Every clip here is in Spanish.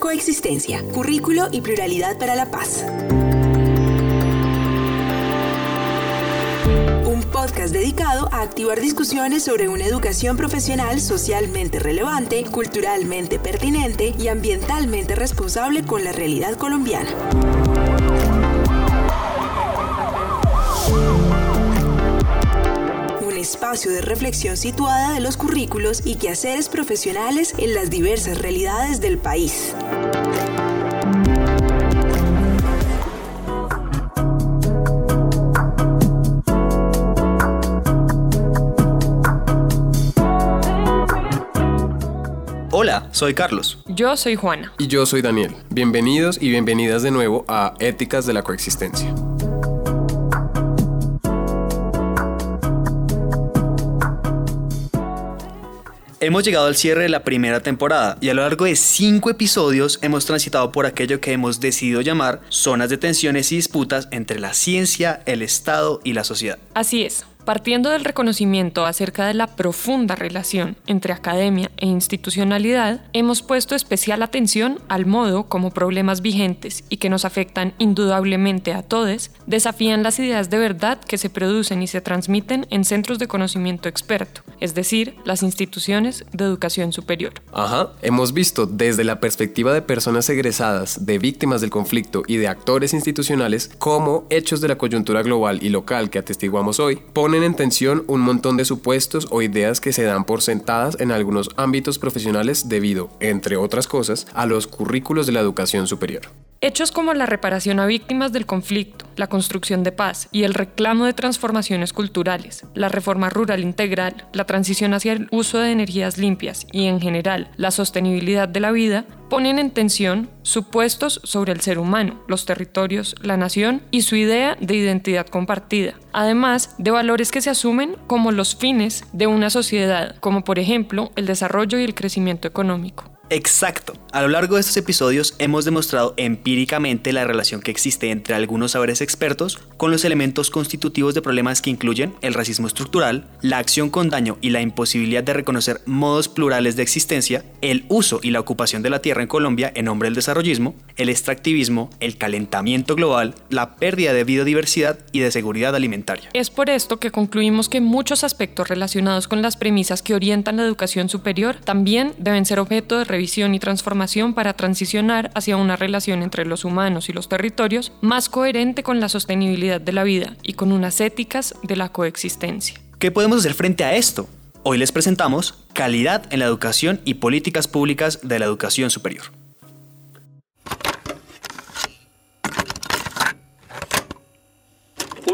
Coexistencia, currículo y pluralidad para la paz. Un podcast dedicado a activar discusiones sobre una educación profesional socialmente relevante, culturalmente pertinente y ambientalmente responsable con la realidad colombiana. Espacio de reflexión situada de los currículos y quehaceres profesionales en las diversas realidades del país. Hola, soy Carlos. Yo soy Juana. Y yo soy Daniel. Bienvenidos y bienvenidas de nuevo a Éticas de la Coexistencia. Hemos llegado al cierre de la primera temporada y a lo largo de cinco episodios hemos transitado por aquello que hemos decidido llamar zonas de tensiones y disputas entre la ciencia, el Estado y la sociedad. Así es. Partiendo del reconocimiento acerca de la profunda relación entre academia e institucionalidad, hemos puesto especial atención al modo como problemas vigentes y que nos afectan indudablemente a todos desafían las ideas de verdad que se producen y se transmiten en centros de conocimiento experto, es decir, las instituciones de educación superior. Ajá, hemos visto desde la perspectiva de personas egresadas, de víctimas del conflicto y de actores institucionales cómo hechos de la coyuntura global y local que atestiguamos hoy ponen en tensión un montón de supuestos o ideas que se dan por sentadas en algunos ámbitos profesionales debido, entre otras cosas, a los currículos de la educación superior. Hechos como la reparación a víctimas del conflicto, la construcción de paz y el reclamo de transformaciones culturales, la reforma rural integral, la transición hacia el uso de energías limpias y en general la sostenibilidad de la vida ponen en tensión supuestos sobre el ser humano, los territorios, la nación y su idea de identidad compartida, además de valores que se asumen como los fines de una sociedad, como por ejemplo el desarrollo y el crecimiento económico. Exacto. A lo largo de estos episodios hemos demostrado empíricamente la relación que existe entre algunos saberes expertos con los elementos constitutivos de problemas que incluyen el racismo estructural, la acción con daño y la imposibilidad de reconocer modos plurales de existencia, el uso y la ocupación de la tierra en Colombia en nombre del desarrollismo, el extractivismo, el calentamiento global, la pérdida de biodiversidad y de seguridad alimentaria. Es por esto que concluimos que muchos aspectos relacionados con las premisas que orientan la educación superior también deben ser objeto de revisión y transformación para transicionar hacia una relación entre los humanos y los territorios más coherente con la sostenibilidad de la vida y con unas éticas de la coexistencia. ¿Qué podemos hacer frente a esto? Hoy les presentamos Calidad en la Educación y Políticas Públicas de la Educación Superior.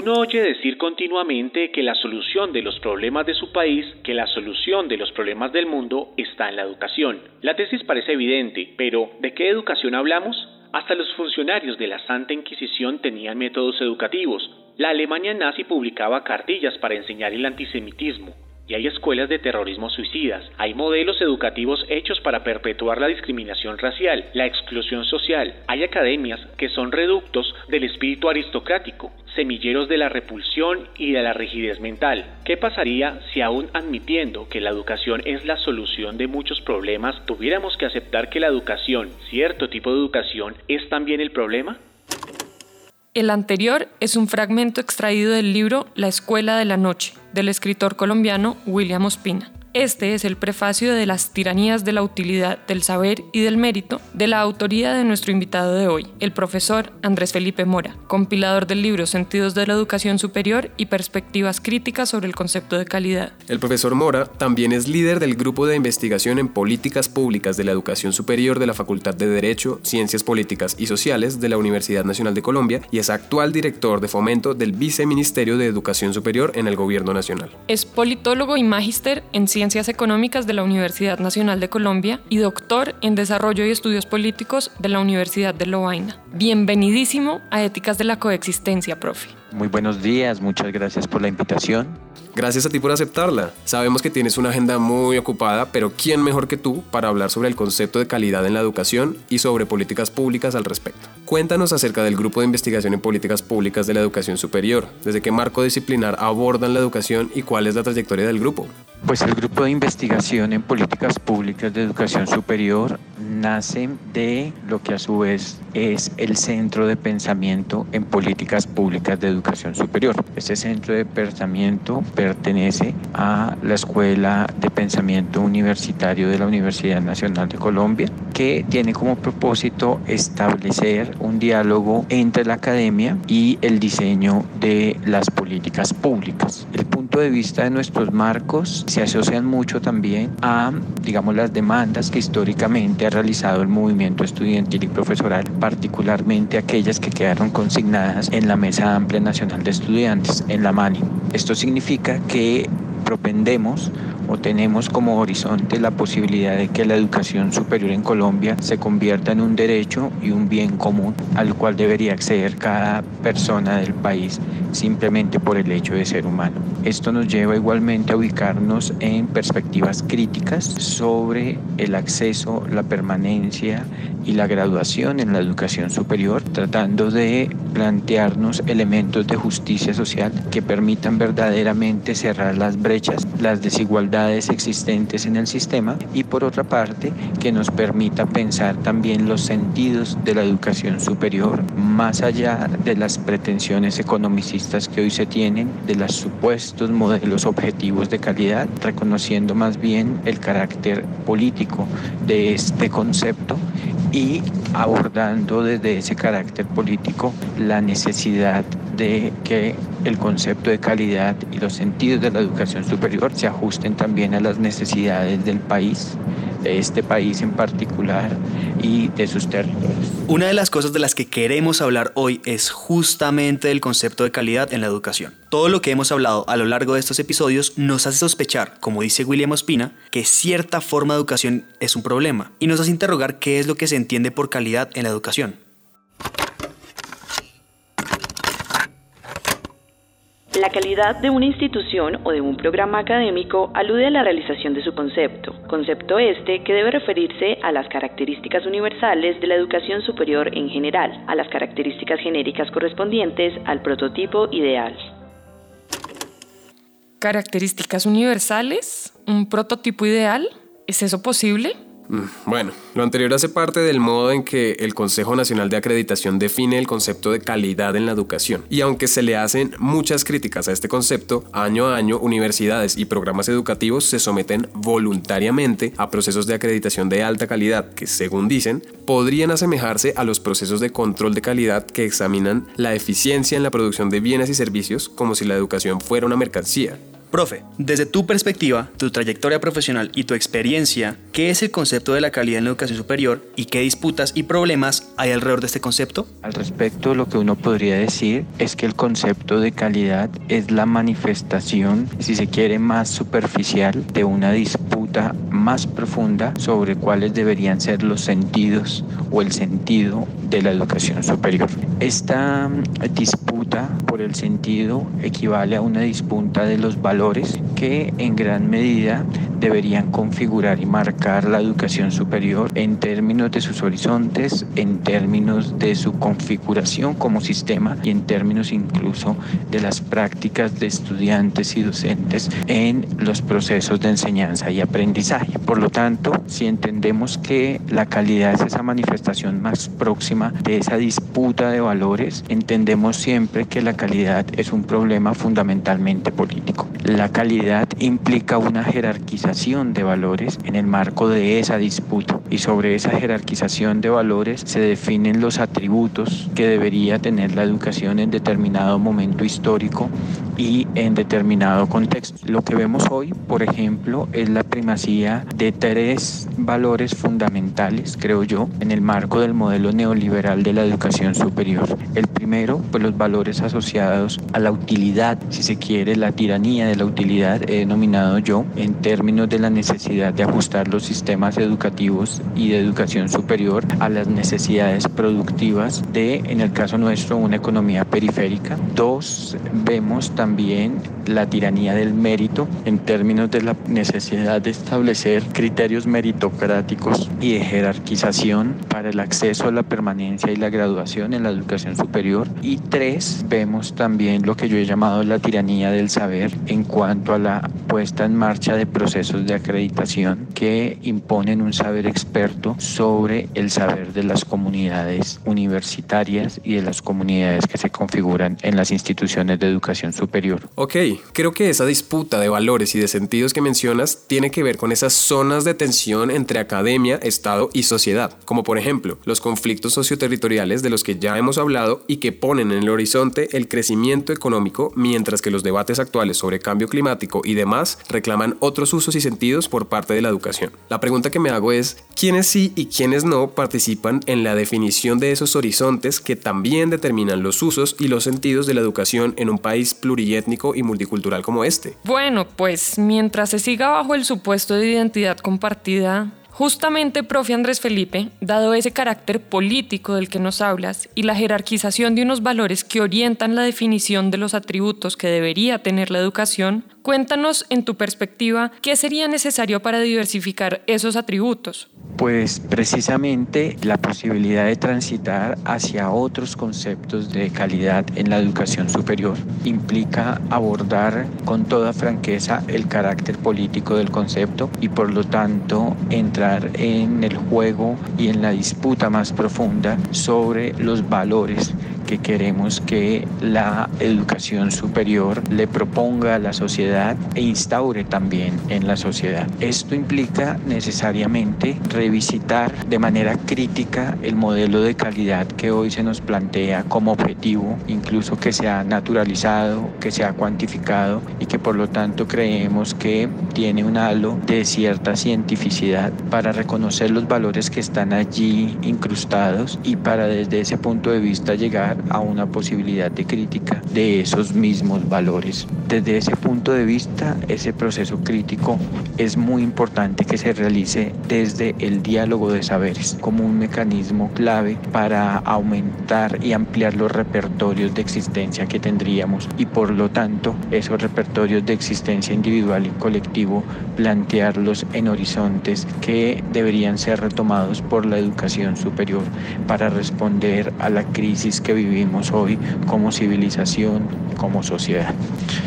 Uno oye decir continuamente que la solución de los problemas de su país, que la solución de los problemas del mundo está en la educación. La tesis parece evidente, pero ¿de qué educación hablamos? Hasta los funcionarios de la Santa Inquisición tenían métodos educativos. La Alemania nazi publicaba cartillas para enseñar el antisemitismo. Y hay escuelas de terrorismo suicidas, hay modelos educativos hechos para perpetuar la discriminación racial, la exclusión social, hay academias que son reductos del espíritu aristocrático, semilleros de la repulsión y de la rigidez mental. ¿Qué pasaría si aún admitiendo que la educación es la solución de muchos problemas, tuviéramos que aceptar que la educación, cierto tipo de educación, es también el problema? El anterior es un fragmento extraído del libro La Escuela de la Noche, del escritor colombiano William Ospina. Este es el prefacio de Las tiranías de la utilidad, del saber y del mérito de la autoría de nuestro invitado de hoy, el profesor Andrés Felipe Mora, compilador del libro Sentidos de la Educación Superior y Perspectivas Críticas sobre el Concepto de Calidad. El profesor Mora también es líder del Grupo de Investigación en Políticas Públicas de la Educación Superior de la Facultad de Derecho, Ciencias Políticas y Sociales de la Universidad Nacional de Colombia y es actual director de fomento del Viceministerio de Educación Superior en el Gobierno Nacional. Es politólogo y magíster en Ciencias Ciencias Económicas de la Universidad Nacional de Colombia y doctor en Desarrollo y Estudios Políticos de la Universidad de Lovaina. Bienvenidísimo a Éticas de la Coexistencia, profe. Muy buenos días, muchas gracias por la invitación. Gracias a ti por aceptarla. Sabemos que tienes una agenda muy ocupada, pero ¿quién mejor que tú para hablar sobre el concepto de calidad en la educación y sobre políticas públicas al respecto? Cuéntanos acerca del grupo de investigación en políticas públicas de la educación superior. ¿Desde qué marco disciplinar abordan la educación y cuál es la trayectoria del grupo? Pues el grupo de investigación en políticas públicas de educación superior nace de lo que a su vez es el centro de pensamiento en políticas públicas de educación superior. Este centro de pensamiento pertenece a la Escuela de Pensamiento Universitario de la Universidad Nacional de Colombia, que tiene como propósito establecer un diálogo entre la academia y el diseño de las políticas públicas. El punto de vista de nuestros marcos se asocian mucho también a, digamos, las demandas que históricamente ha realizado el movimiento estudiantil y profesoral, particularmente aquellas que quedaron consignadas en la Mesa Amplia Nacional de Estudiantes, en la MANI. Esto significa que propendemos o tenemos como horizonte la posibilidad de que la educación superior en Colombia se convierta en un derecho y un bien común al cual debería acceder cada persona del país simplemente por el hecho de ser humano. Esto nos lleva igualmente a ubicarnos en perspectivas críticas sobre el acceso, la permanencia y la graduación en la educación superior, tratando de plantearnos elementos de justicia social que permitan verdaderamente cerrar las brechas, las desigualdades existentes en el sistema y por otra parte que nos permita pensar también los sentidos de la educación superior más allá de las pretensiones economicistas que hoy se tienen, de los supuestos modelos objetivos de calidad, reconociendo más bien el carácter político de este concepto y abordando desde ese carácter político la necesidad de que el concepto de calidad y los sentidos de la educación superior se ajusten también a las necesidades del país, de este país en particular y de sus territorios. Una de las cosas de las que queremos hablar hoy es justamente el concepto de calidad en la educación. Todo lo que hemos hablado a lo largo de estos episodios nos hace sospechar, como dice William Ospina, que cierta forma de educación es un problema y nos hace interrogar qué es lo que se entiende por calidad en la educación. La calidad de una institución o de un programa académico alude a la realización de su concepto, concepto este que debe referirse a las características universales de la educación superior en general, a las características genéricas correspondientes al prototipo ideal. ¿Características universales? ¿Un prototipo ideal? ¿Es eso posible? Mm, bueno, lo anterior hace parte del modo en que el Consejo Nacional de Acreditación define el concepto de calidad en la educación. Y aunque se le hacen muchas críticas a este concepto, año a año universidades y programas educativos se someten voluntariamente a procesos de acreditación de alta calidad que, según dicen, podrían asemejarse a los procesos de control de calidad que examinan la eficiencia en la producción de bienes y servicios como si la educación fuera una mercancía. Profe, desde tu perspectiva, tu trayectoria profesional y tu experiencia, ¿qué es el concepto de la calidad en la educación superior y qué disputas y problemas hay alrededor de este concepto? Al respecto, lo que uno podría decir es que el concepto de calidad es la manifestación, si se quiere, más superficial de una disputa más profunda sobre cuáles deberían ser los sentidos o el sentido de la educación superior. Esta disputa por el sentido equivale a una disputa de los valores que en gran medida deberían configurar y marcar la educación superior en términos de sus horizontes, en términos de su configuración como sistema y en términos incluso de las prácticas de estudiantes y docentes en los procesos de enseñanza y aprendizaje. Por lo tanto, si entendemos que la calidad es esa manifestación más próxima de esa disputa de valores, entendemos siempre que la calidad es un problema fundamentalmente político. La calidad implica una jerarquización de valores en el marco de esa disputa. Y sobre esa jerarquización de valores se definen los atributos que debería tener la educación en determinado momento histórico y en determinado contexto. Lo que vemos hoy, por ejemplo, es la primacía de tres valores fundamentales, creo yo, en el marco del modelo neoliberal de la educación superior. El primero, pues los valores asociados a la utilidad, si se quiere, la tiranía de la utilidad, he denominado yo, en términos de la necesidad de ajustar los sistemas educativos y de educación superior a las necesidades productivas de, en el caso nuestro, una economía periférica. Dos, vemos también la tiranía del mérito en términos de la necesidad de establecer criterios meritocráticos y de jerarquización para el acceso a la permanencia y la graduación en la educación superior. Y tres, vemos también lo que yo he llamado la tiranía del saber en cuanto a la puesta en marcha de procesos de acreditación que imponen un saber experto sobre el saber de las comunidades universitarias y de las comunidades que se configuran en las instituciones de educación superior. Ok, creo que esa disputa de valores y de sentidos que mencionas tiene que ver con esas zonas de tensión entre academia, Estado y sociedad, como por ejemplo los conflictos socioterritoriales de los que ya hemos hablado y que ponen en el horizonte el crecimiento económico, mientras que los debates actuales sobre cambio climático y demás reclaman otros usos y sentidos por parte de la educación. La pregunta que me hago es, ¿quiénes sí y quiénes no participan en la definición de esos horizontes que también determinan los usos y los sentidos de la educación en un país pluriétnico y multicultural como este? Bueno, pues mientras se siga bajo el supuesto de identidad compartida, Justamente, profe Andrés Felipe, dado ese carácter político del que nos hablas y la jerarquización de unos valores que orientan la definición de los atributos que debería tener la educación, cuéntanos en tu perspectiva qué sería necesario para diversificar esos atributos. Pues precisamente la posibilidad de transitar hacia otros conceptos de calidad en la educación superior implica abordar con toda franqueza el carácter político del concepto y por lo tanto entrar en el juego y en la disputa más profunda sobre los valores que queremos que la educación superior le proponga a la sociedad e instaure también en la sociedad. Esto implica necesariamente revisitar de manera crítica el modelo de calidad que hoy se nos plantea como objetivo, incluso que se ha naturalizado, que se ha cuantificado y que por lo tanto creemos que tiene un halo de cierta cientificidad para reconocer los valores que están allí incrustados y para desde ese punto de vista llegar a una posibilidad de crítica de esos mismos valores. Desde ese punto de vista, ese proceso crítico es muy importante que se realice desde el diálogo de saberes como un mecanismo clave para aumentar y ampliar los repertorios de existencia que tendríamos y por lo tanto esos repertorios de existencia individual y colectivo plantearlos en horizontes que deberían ser retomados por la educación superior para responder a la crisis que vivimos hoy como civilización, como sociedad.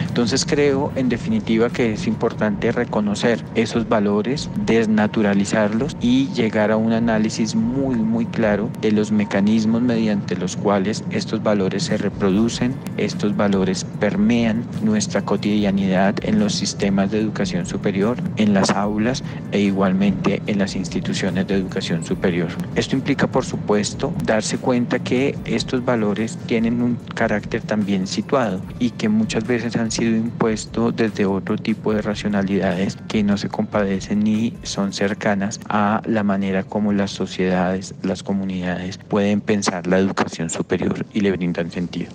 Entonces creo en definitiva que es importante reconocer esos valores, desnaturalizarlos y llegar a un análisis muy muy claro de los mecanismos mediante los cuales estos valores se reproducen, estos valores permean nuestra cotidianidad en los sistemas de educación superior, en las aulas e igualmente en las instituciones de educación superior. Esto implica por supuesto darse cuenta que estos valores tienen un carácter también situado y que muchas veces han sido impuestos desde otro tipo de racionalidades que no se compadecen ni son cercanas a la manera como las sociedades, las comunidades pueden pensar la educación superior y le brindan sentido.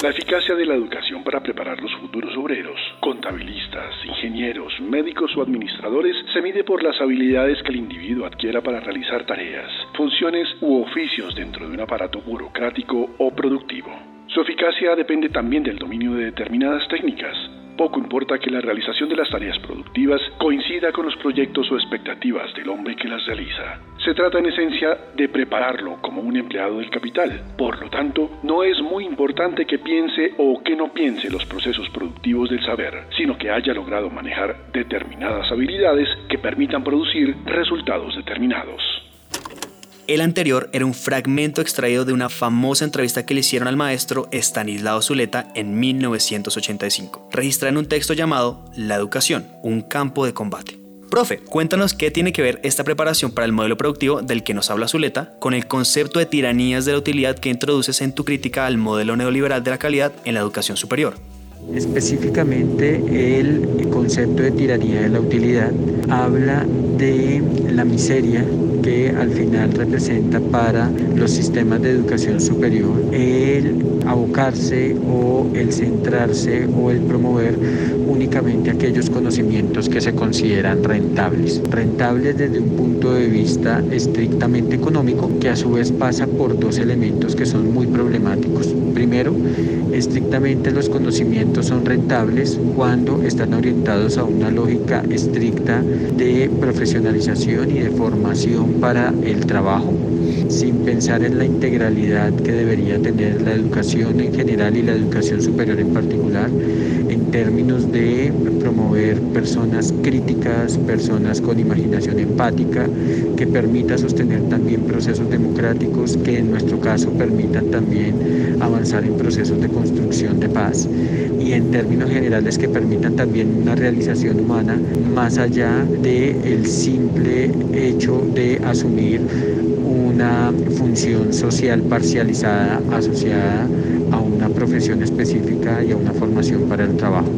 La eficacia de la educación para preparar los futuros obreros, contabilistas, ingenieros, médicos o administradores se mide por las habilidades que el individuo adquiera para realizar tareas, funciones u oficios dentro de un aparato burocrático o productivo. Su eficacia depende también del dominio de determinadas técnicas, poco importa que la realización de las tareas productivas coincida con los proyectos o expectativas del hombre que las realiza. Se trata en esencia de prepararlo como un empleado del capital. Por lo tanto, no es muy importante que piense o que no piense los procesos productivos del saber, sino que haya logrado manejar determinadas habilidades que permitan producir resultados determinados. El anterior era un fragmento extraído de una famosa entrevista que le hicieron al maestro Stanislao Zuleta en 1985, registrada en un texto llamado La educación, un campo de combate. Profe, cuéntanos qué tiene que ver esta preparación para el modelo productivo del que nos habla Zuleta con el concepto de tiranías de la utilidad que introduces en tu crítica al modelo neoliberal de la calidad en la educación superior. Específicamente el concepto de tiranía de la utilidad habla de la miseria que al final representa para los sistemas de educación superior el abocarse o el centrarse o el promover únicamente aquellos conocimientos que se consideran rentables. Rentables desde un punto de vista estrictamente económico que a su vez pasa por dos elementos que son muy problemáticos. Primero, estrictamente los conocimientos son rentables cuando están orientados a una lógica estricta de profesionalización y de formación para el trabajo, sin pensar en la integralidad que debería tener la educación en general y la educación superior en particular, términos de promover personas críticas, personas con imaginación empática, que permita sostener también procesos democráticos, que en nuestro caso permitan también avanzar en procesos de construcción de paz. Y en términos generales que permitan también una realización humana más allá del el simple hecho de asumir una función social parcializada asociada profesión específica y a una formación para el trabajo.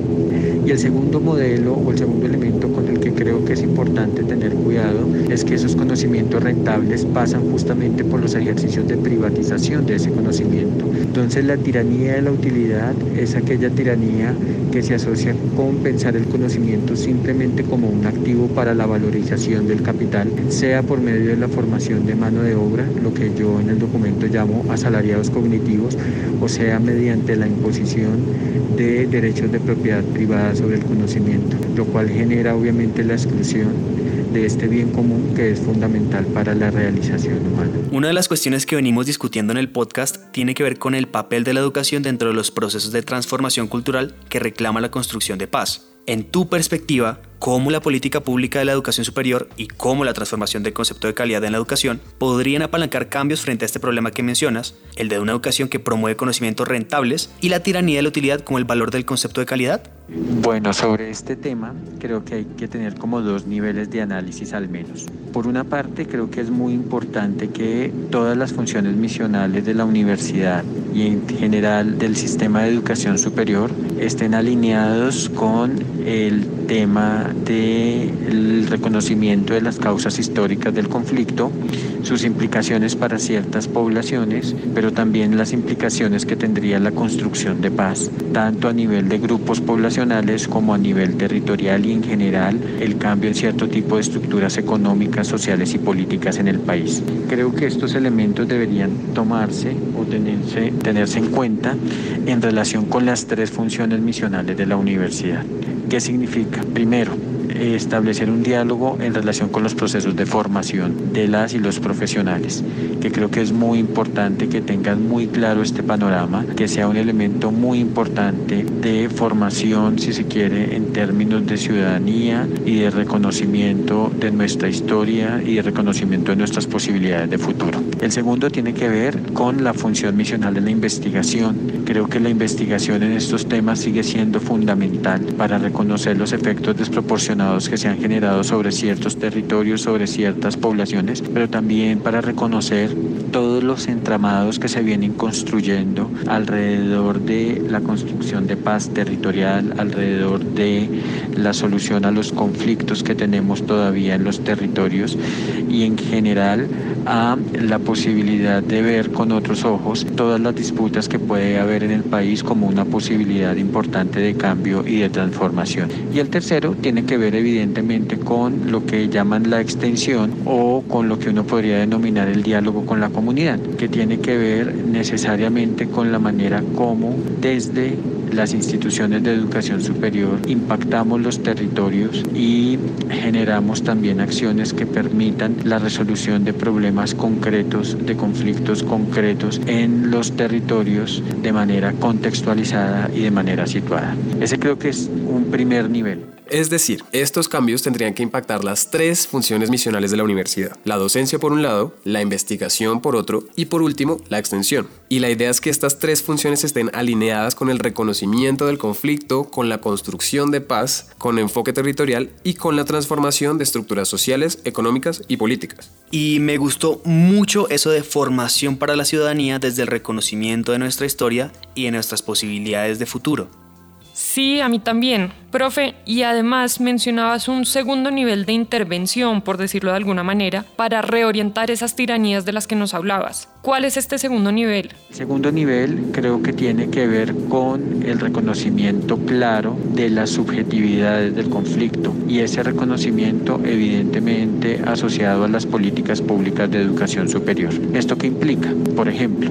Y el segundo modelo o el segundo elemento con el que creo que es importante tener cuidado es que esos conocimientos rentables pasan justamente por los ejercicios de privatización de ese conocimiento. Entonces la tiranía de la utilidad es aquella tiranía que se asocia con pensar el conocimiento simplemente como un activo para la valorización del capital, sea por medio de la formación de mano de obra, lo que yo en el documento llamo asalariados cognitivos, o sea mediante la imposición de derechos de propiedad privada sobre el conocimiento, lo cual genera obviamente la exclusión de este bien común que es fundamental para la realización humana. Una de las cuestiones que venimos discutiendo en el podcast tiene que ver con el papel de la educación dentro de los procesos de transformación cultural que reclama la construcción de paz. En tu perspectiva, cómo la política pública de la educación superior y cómo la transformación del concepto de calidad en la educación podrían apalancar cambios frente a este problema que mencionas, el de una educación que promueve conocimientos rentables y la tiranía de la utilidad como el valor del concepto de calidad? Bueno, sobre este tema creo que hay que tener como dos niveles de análisis al menos. Por una parte, creo que es muy importante que todas las funciones misionales de la universidad y en general del sistema de educación superior estén alineados con el tema del reconocimiento de las causas históricas del conflicto, sus implicaciones para ciertas poblaciones, pero también las implicaciones que tendría la construcción de paz, tanto a nivel de grupos poblacionales como a nivel territorial y en general el cambio en cierto tipo de estructuras económicas, sociales y políticas en el país. Creo que estos elementos deberían tomarse o tenerse, tenerse en cuenta en relación con las tres funciones misionales de la universidad. ¿Qué significa? Primero, establecer un diálogo en relación con los procesos de formación de las y los profesionales, que creo que es muy importante que tengan muy claro este panorama, que sea un elemento muy importante de formación, si se quiere, en términos de ciudadanía y de reconocimiento de nuestra historia y de reconocimiento de nuestras posibilidades de futuro. El segundo tiene que ver con la función misional de la investigación. Creo que la investigación en estos temas sigue siendo fundamental para reconocer los efectos desproporcionados que se han generado sobre ciertos territorios, sobre ciertas poblaciones, pero también para reconocer todos los entramados que se vienen construyendo alrededor de la construcción de paz territorial, alrededor de la solución a los conflictos que tenemos todavía en los territorios y en general a la posibilidad de ver con otros ojos todas las disputas que puede haber en el país como una posibilidad importante de cambio y de transformación. Y el tercero tiene que ver evidentemente con lo que llaman la extensión o con lo que uno podría denominar el diálogo con la comunidad, que tiene que ver necesariamente con la manera como desde las instituciones de educación superior impactamos los territorios y generamos también acciones que permitan la resolución de problemas concretos, de conflictos concretos en los territorios de manera contextualizada y de manera situada. Ese creo que es un primer nivel. Es decir, estos cambios tendrían que impactar las tres funciones misionales de la universidad. La docencia por un lado, la investigación por otro y por último, la extensión. Y la idea es que estas tres funciones estén alineadas con el reconocimiento del conflicto, con la construcción de paz, con enfoque territorial y con la transformación de estructuras sociales, económicas y políticas. Y me gustó mucho eso de formación para la ciudadanía desde el reconocimiento de nuestra historia y de nuestras posibilidades de futuro. Sí, a mí también, profe, y además mencionabas un segundo nivel de intervención, por decirlo de alguna manera, para reorientar esas tiranías de las que nos hablabas. ¿Cuál es este segundo nivel? El segundo nivel creo que tiene que ver con el reconocimiento claro de las subjetividades del conflicto y ese reconocimiento evidentemente asociado a las políticas públicas de educación superior. ¿Esto qué implica? Por ejemplo,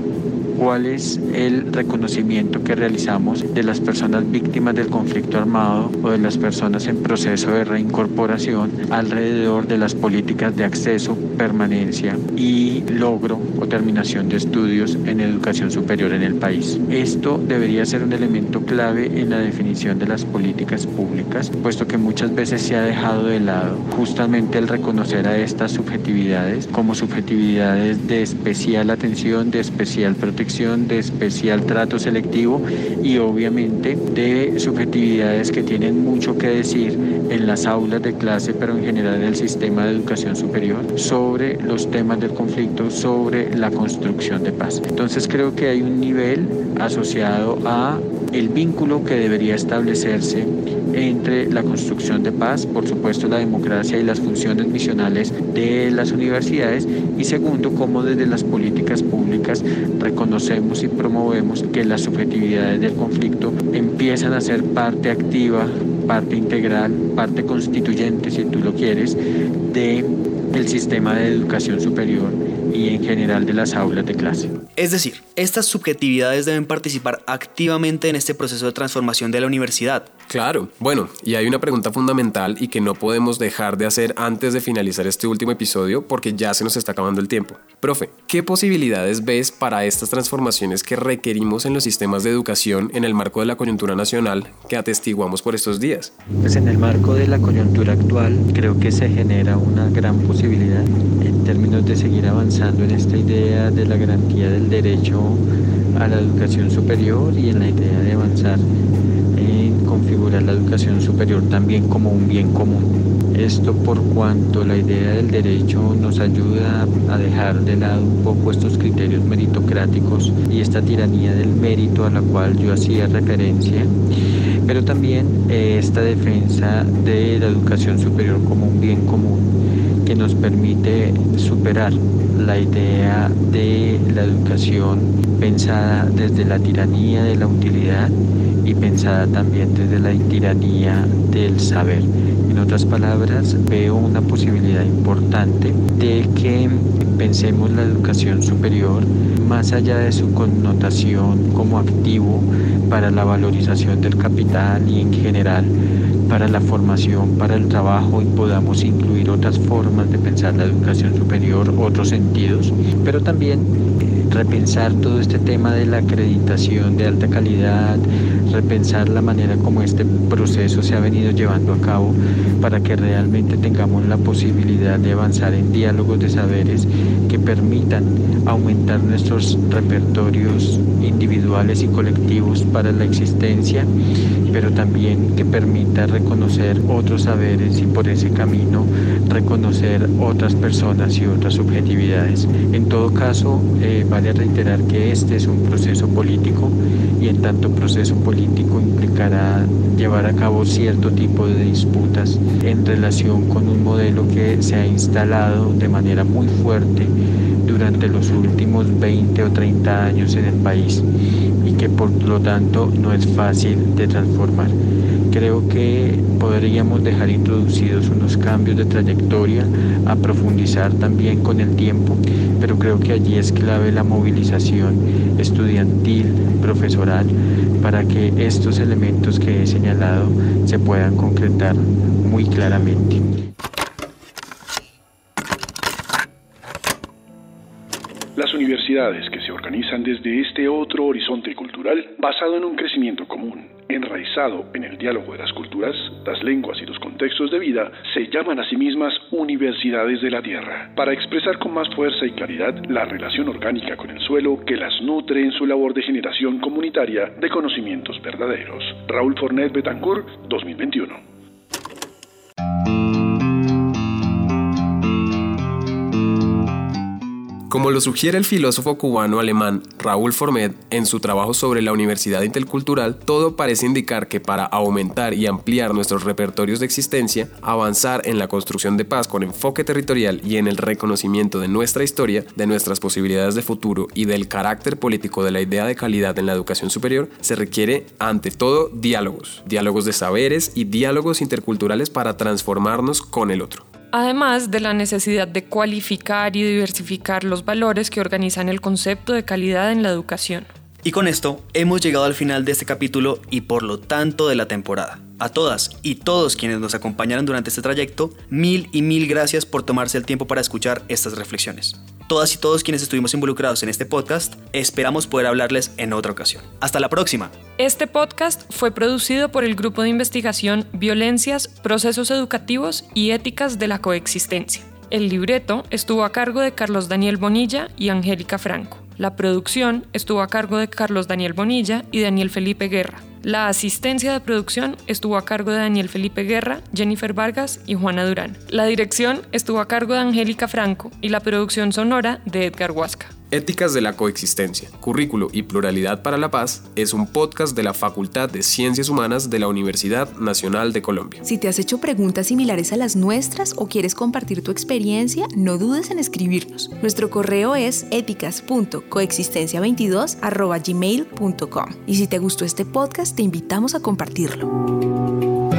cuál es el reconocimiento que realizamos de las personas víctimas del conflicto armado o de las personas en proceso de reincorporación alrededor de las políticas de acceso, permanencia y logro o terminación de estudios en educación superior en el país. Esto debería ser un elemento clave en la definición de las políticas públicas, puesto que muchas veces se ha dejado de lado justamente el reconocer a estas subjetividades como subjetividades de especial atención, de especial protección de especial trato selectivo y obviamente de subjetividades que tienen mucho que decir en las aulas de clase, pero en general en el sistema de educación superior, sobre los temas del conflicto, sobre la construcción de paz. Entonces creo que hay un nivel asociado a el vínculo que debería establecerse entre la construcción de paz, por supuesto la democracia y las funciones misionales de las universidades y segundo, cómo desde las políticas públicas reconocemos y promovemos que las subjetividades del conflicto empiezan a ser parte activa, parte integral, parte constituyente, si tú lo quieres, de el sistema de educación superior y en general de las aulas de clase. Es decir, estas subjetividades deben participar activamente en este proceso de transformación de la universidad. Claro, bueno, y hay una pregunta fundamental y que no podemos dejar de hacer antes de finalizar este último episodio porque ya se nos está acabando el tiempo. Profe, ¿qué posibilidades ves para estas transformaciones que requerimos en los sistemas de educación en el marco de la coyuntura nacional que atestiguamos por estos días? Pues en el marco de la coyuntura actual creo que se genera una gran posibilidad en términos de seguir avanzando en esta idea de la garantía del derecho a la educación superior y en la idea de avanzar configurar la educación superior también como un bien común. Esto por cuanto la idea del derecho nos ayuda a dejar de lado un poco estos criterios meritocráticos y esta tiranía del mérito a la cual yo hacía referencia, pero también eh, esta defensa de la educación superior como un bien común que nos permite superar la idea de la educación pensada desde la tiranía de la utilidad y pensada también desde la tiranía del saber. En otras palabras, veo una posibilidad importante de que pensemos la educación superior más allá de su connotación como activo para la valorización del capital y en general para la formación, para el trabajo y podamos incluir otras formas de pensar la educación superior, otros sentidos, pero también eh, repensar todo este tema de la acreditación de alta calidad, repensar la manera como este proceso se ha venido llevando a cabo para que realmente tengamos la posibilidad de avanzar en diálogos de saberes que permitan aumentar nuestros repertorios individuales y colectivos para la existencia, pero también que permita reconocer otros saberes y por ese camino reconocer otras personas y otras subjetividades. En todo caso, eh, vale reiterar que este es un proceso político y en tanto proceso político implicará llevar a cabo cierto tipo de disputas en relación con un modelo que se ha instalado de manera muy fuerte durante los últimos 20 o 30 años en el país y que por lo tanto no es fácil de transformar. Creo que podríamos dejar introducidos unos cambios de trayectoria a profundizar también con el tiempo, pero creo que allí es clave la movilización estudiantil, profesoral, para que estos elementos que he señalado se puedan concretar muy claramente. Que se organizan desde este otro horizonte cultural basado en un crecimiento común, enraizado en el diálogo de las culturas, las lenguas y los contextos de vida, se llaman a sí mismas universidades de la tierra, para expresar con más fuerza y claridad la relación orgánica con el suelo que las nutre en su labor de generación comunitaria de conocimientos verdaderos. Raúl Fornet Betancourt, 2021. Como lo sugiere el filósofo cubano-alemán Raúl Formet en su trabajo sobre la universidad intercultural, todo parece indicar que para aumentar y ampliar nuestros repertorios de existencia, avanzar en la construcción de paz con enfoque territorial y en el reconocimiento de nuestra historia, de nuestras posibilidades de futuro y del carácter político de la idea de calidad en la educación superior, se requiere ante todo diálogos, diálogos de saberes y diálogos interculturales para transformarnos con el otro además de la necesidad de cualificar y diversificar los valores que organizan el concepto de calidad en la educación. Y con esto hemos llegado al final de este capítulo y por lo tanto de la temporada. A todas y todos quienes nos acompañaron durante este trayecto, mil y mil gracias por tomarse el tiempo para escuchar estas reflexiones. Todas y todos quienes estuvimos involucrados en este podcast, esperamos poder hablarles en otra ocasión. Hasta la próxima. Este podcast fue producido por el Grupo de Investigación Violencias, Procesos Educativos y Éticas de la Coexistencia. El libreto estuvo a cargo de Carlos Daniel Bonilla y Angélica Franco. La producción estuvo a cargo de Carlos Daniel Bonilla y Daniel Felipe Guerra. La asistencia de producción estuvo a cargo de Daniel Felipe Guerra, Jennifer Vargas y Juana Durán. La dirección estuvo a cargo de Angélica Franco y la producción sonora de Edgar Huasca. Éticas de la Coexistencia, Currículo y Pluralidad para la Paz es un podcast de la Facultad de Ciencias Humanas de la Universidad Nacional de Colombia. Si te has hecho preguntas similares a las nuestras o quieres compartir tu experiencia, no dudes en escribirnos. Nuestro correo es éticas.coexistencia22.gmail.com y si te gustó este podcast, te invitamos a compartirlo.